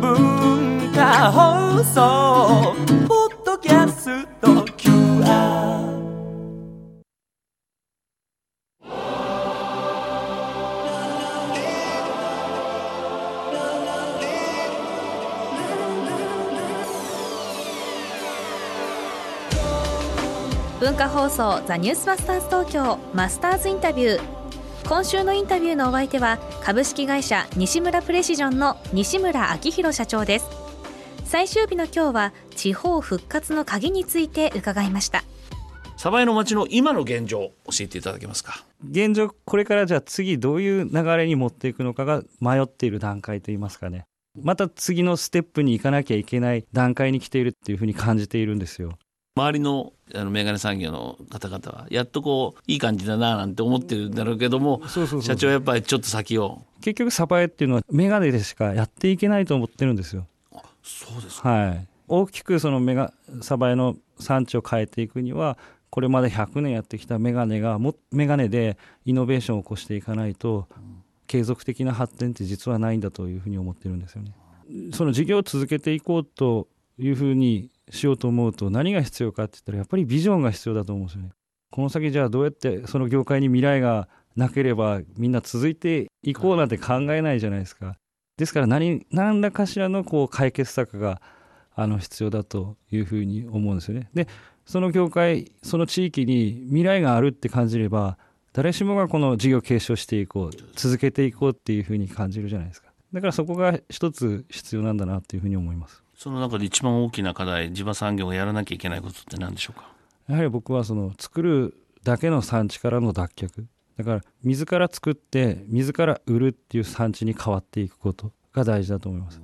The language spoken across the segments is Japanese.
文化放送ポッドキャスト QR 文化放送ザニュースマスターズ東京マスターズインタビュー今週のインタビューのお相手は株式会社西村プレシジョンの西村明宏社長です。最終日の今日は地方復活の鍵について伺いました。鯖江の町の今の現状教えていただけますか？現状これからじゃあ次どういう流れに持っていくのかが迷っている段階といいますかね。また次のステップに行かなきゃいけない段階に来ているっていうふうに感じているんですよ周りのあのメガネ産業の方々はやっとこういい感じだななんて思ってるんだろうけども社長はやっぱりちょっと先を。結局サバエっていうのはメガネでしかやっていけないと思ってるんですよ。そうですか。はい。大きくそのメガサバエの産地を変えていくにはこれまで100年やってきたメガネがもメガネでイノベーションを起こしていかないと継続的な発展って実はないんだというふうに思ってるんですよね。その事業を続けていこうというふうにしようと思うと何が必要かって言ったらやっぱりビジョンが必要だと思うんですよね。この先じゃあどうやってその業界に未来がなければみんな続いていこうなんて考えないじゃないですか。ですから何何らかしらのこう解決策があの必要だというふうに思うんですよね。でその業界その地域に未来があるって感じれば誰しもがこの事業を継承していこう続けていこうっていうふうに感じるじゃないですか。だからそこが一つ必要なんだなっていうふうに思います。その中で一番大きな課題地場産業がやらなきゃいけないことって何でしょうか？やはり僕はその作るだけの産地からの脱却。だから自ら作って自ら売るっていう産地に変わっていくことが大事だと思います、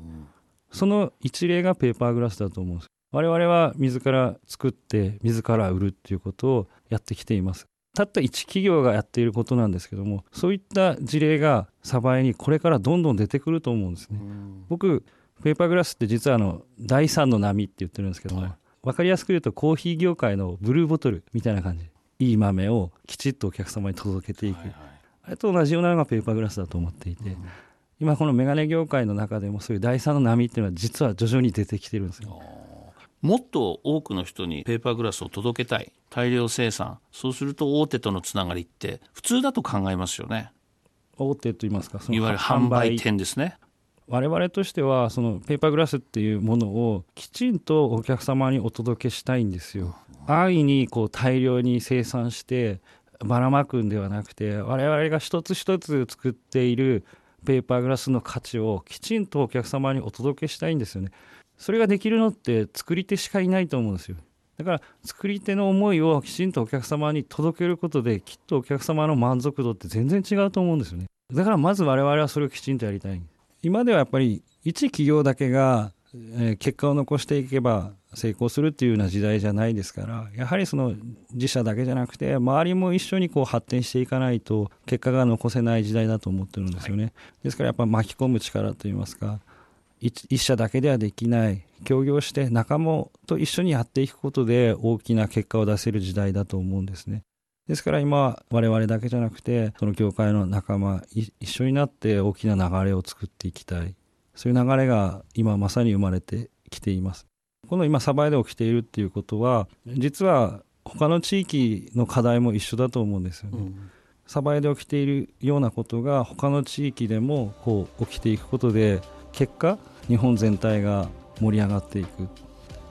その一例がペーパーグラスだと思うんです。我々は自ら作って自ら売るっていうことをやってきています。たった一企業がやっていることなんですけどもそういった事例が鯖江にこれからどんどん出てくると思うんですね、僕ペーパーグラスって実はあの第三の波って言ってるんですけども、はい。分かりやすく言うとコーヒー業界のブルーボトルみたいな感じ。いい豆をきちっとお客様に届けていく、はいはいあれと同じようなのがペーパーグラスだと思っていて、今このメガネ業界の中でもそういう第三の波っていうのは実は徐々に出てきてるんですよ。もっと多くの人にペーパーグラスを届けたい大量生産。そうすると大手とのつながりって普通だと考えますよね。大手といいますかいわゆる販売店ですね我々としてはそのペーパーグラスっていうものをきちんとお客様にお届けしたいんですよ。安易にこう大量に生産してばらまくんではなくて我々が一つ一つ作っているペーパーグラスの価値をきちんとお客様にお届けしたいんですよね。それができるのって作り手しかいないと思うんですよ。だから作り手の思いをきちんとお客様に届けることできっとお客様の満足度って全然違うと思うんですよね。だからまず我々はそれをきちんとやりたい。今ではやっぱり一企業だけが、え結果を残していけば成功するっていうような時代じゃないですからやはりその自社だけじゃなくて周りも一緒にこう発展していかないと結果が残せない時代だと思ってるんですよね、ですからやっぱ巻き込む力といいますか一一社だけではできない協業して仲間と一緒にやっていくことで大きな結果を出せる時代だと思うんですね。ですから今我々だけじゃなくてその業界の仲間い一緒になって大きな流れを作っていきたい。そういう流れが今まさに生まれてきています。この今鯖江で起きているっていうことは実は他の地域の課題も一緒だと思うんですよね、鯖江で起きているようなことが他の地域でもこう起きていくことで結果日本全体が盛り上がっていく、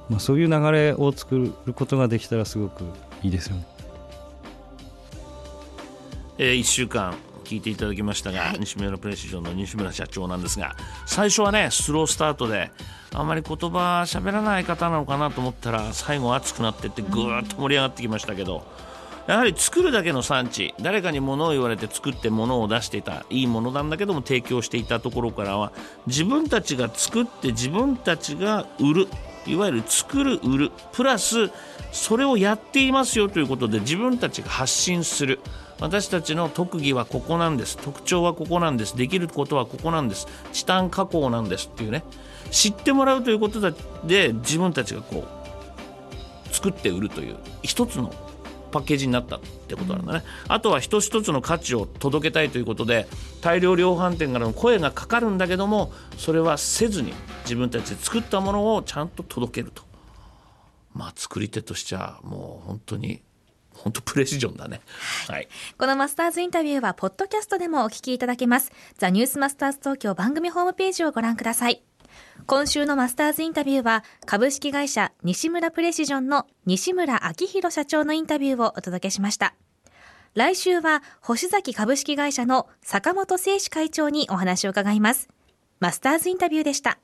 まあ、そういう流れを作ることができたらすごくいいですよねえー、1週間聞いていただきましたが、西村プレシジョンの西村社長なんですが最初はねスロースタートであんまり言葉喋らない方なのかなと思ったら最後熱くなってってぐーっと盛り上がってきましたけどやはり作るだけの産地誰かに物を言われて作って物を出していたいいものなんだけども提供していたところからは自分たちが作って自分たちが売るいわゆる作る売るプラスそれをやっていますよということで自分たちが発信する私たちの特技はここなんです。特徴はここなんです。できることはここなんです。チタン加工なんですっていうね。知ってもらうということで自分たちがこう作って売るという一つのパッケージになったってことなんだね、あとは一つ一つの価値を届けたいということで大量量販店からの声がかかるんだけどもそれはせずに自分たちで作ったものをちゃんと届けると。まあ作り手としてはもう本当に本当プレシジョンだね。はい。このマスターズインタビューは、ポッドキャストでもお聞きいただけます。ザ・ニュースマスターズ東京番組ホームページをご覧ください。今週のマスターズインタビューは、株式会社西村プレシジョンの西村明宏社長のインタビューをお届けしました。来週は、星崎株式会社の坂本誠志会長にお話を伺います。マスターズインタビューでした。